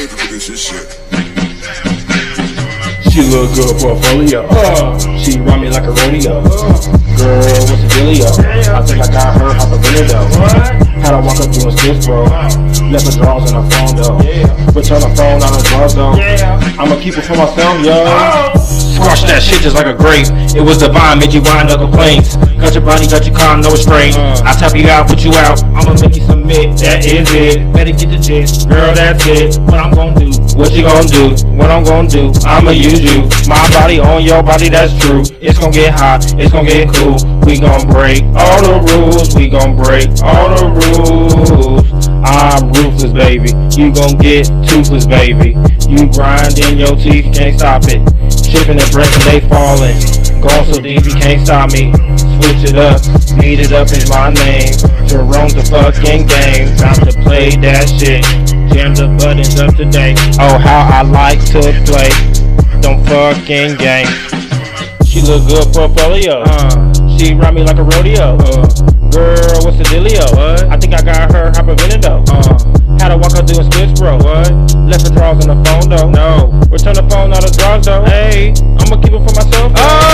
This is shit. She look good portfolio. Uh, she run me like a rodeo. Uh, girl, what's the dealio? I think I got her out the window. Had to walk up doing skits, bro. Left her drawers in her phone though. Return the phone on her drawers though. I'ma keep it for myself, yo. Oh. Squash that shit just like a grape. It was divine, made you wind up complaints. Got your body, got your car, no restraint. I tap you out, put you out. I'ma make you submit. That is it. Better get the gist, girl. That's it. What I'm gonna do? What you gonna do? What I'm gonna do? I'ma use you. My body on your body, that's true. It's gonna get hot. It's gonna get cool. We gon' break all the rules. We gon' break all the rules. I'm ruthless, baby. You gon' get toothless, baby. You grind in your teeth, can't stop it. Shipping and breaking, they falling. Going so deep, you can't stop me. Switch it up, speed it up is my name. Jerome the fucking game. Time to play that shit. Jam the buttons up today. Oh, how I like to play. Don't fucking game. She look good for portfolio. Uh, she ride me like a rodeo. Uh, girl, what's the dealio? What? I think I got her hyperventilator. Uh, how to walk up through a switch bro? What? Left the drawers on the phone though. No. Return the phone, not the drawers, though. Hey, I'ma keep it for myself. Oh!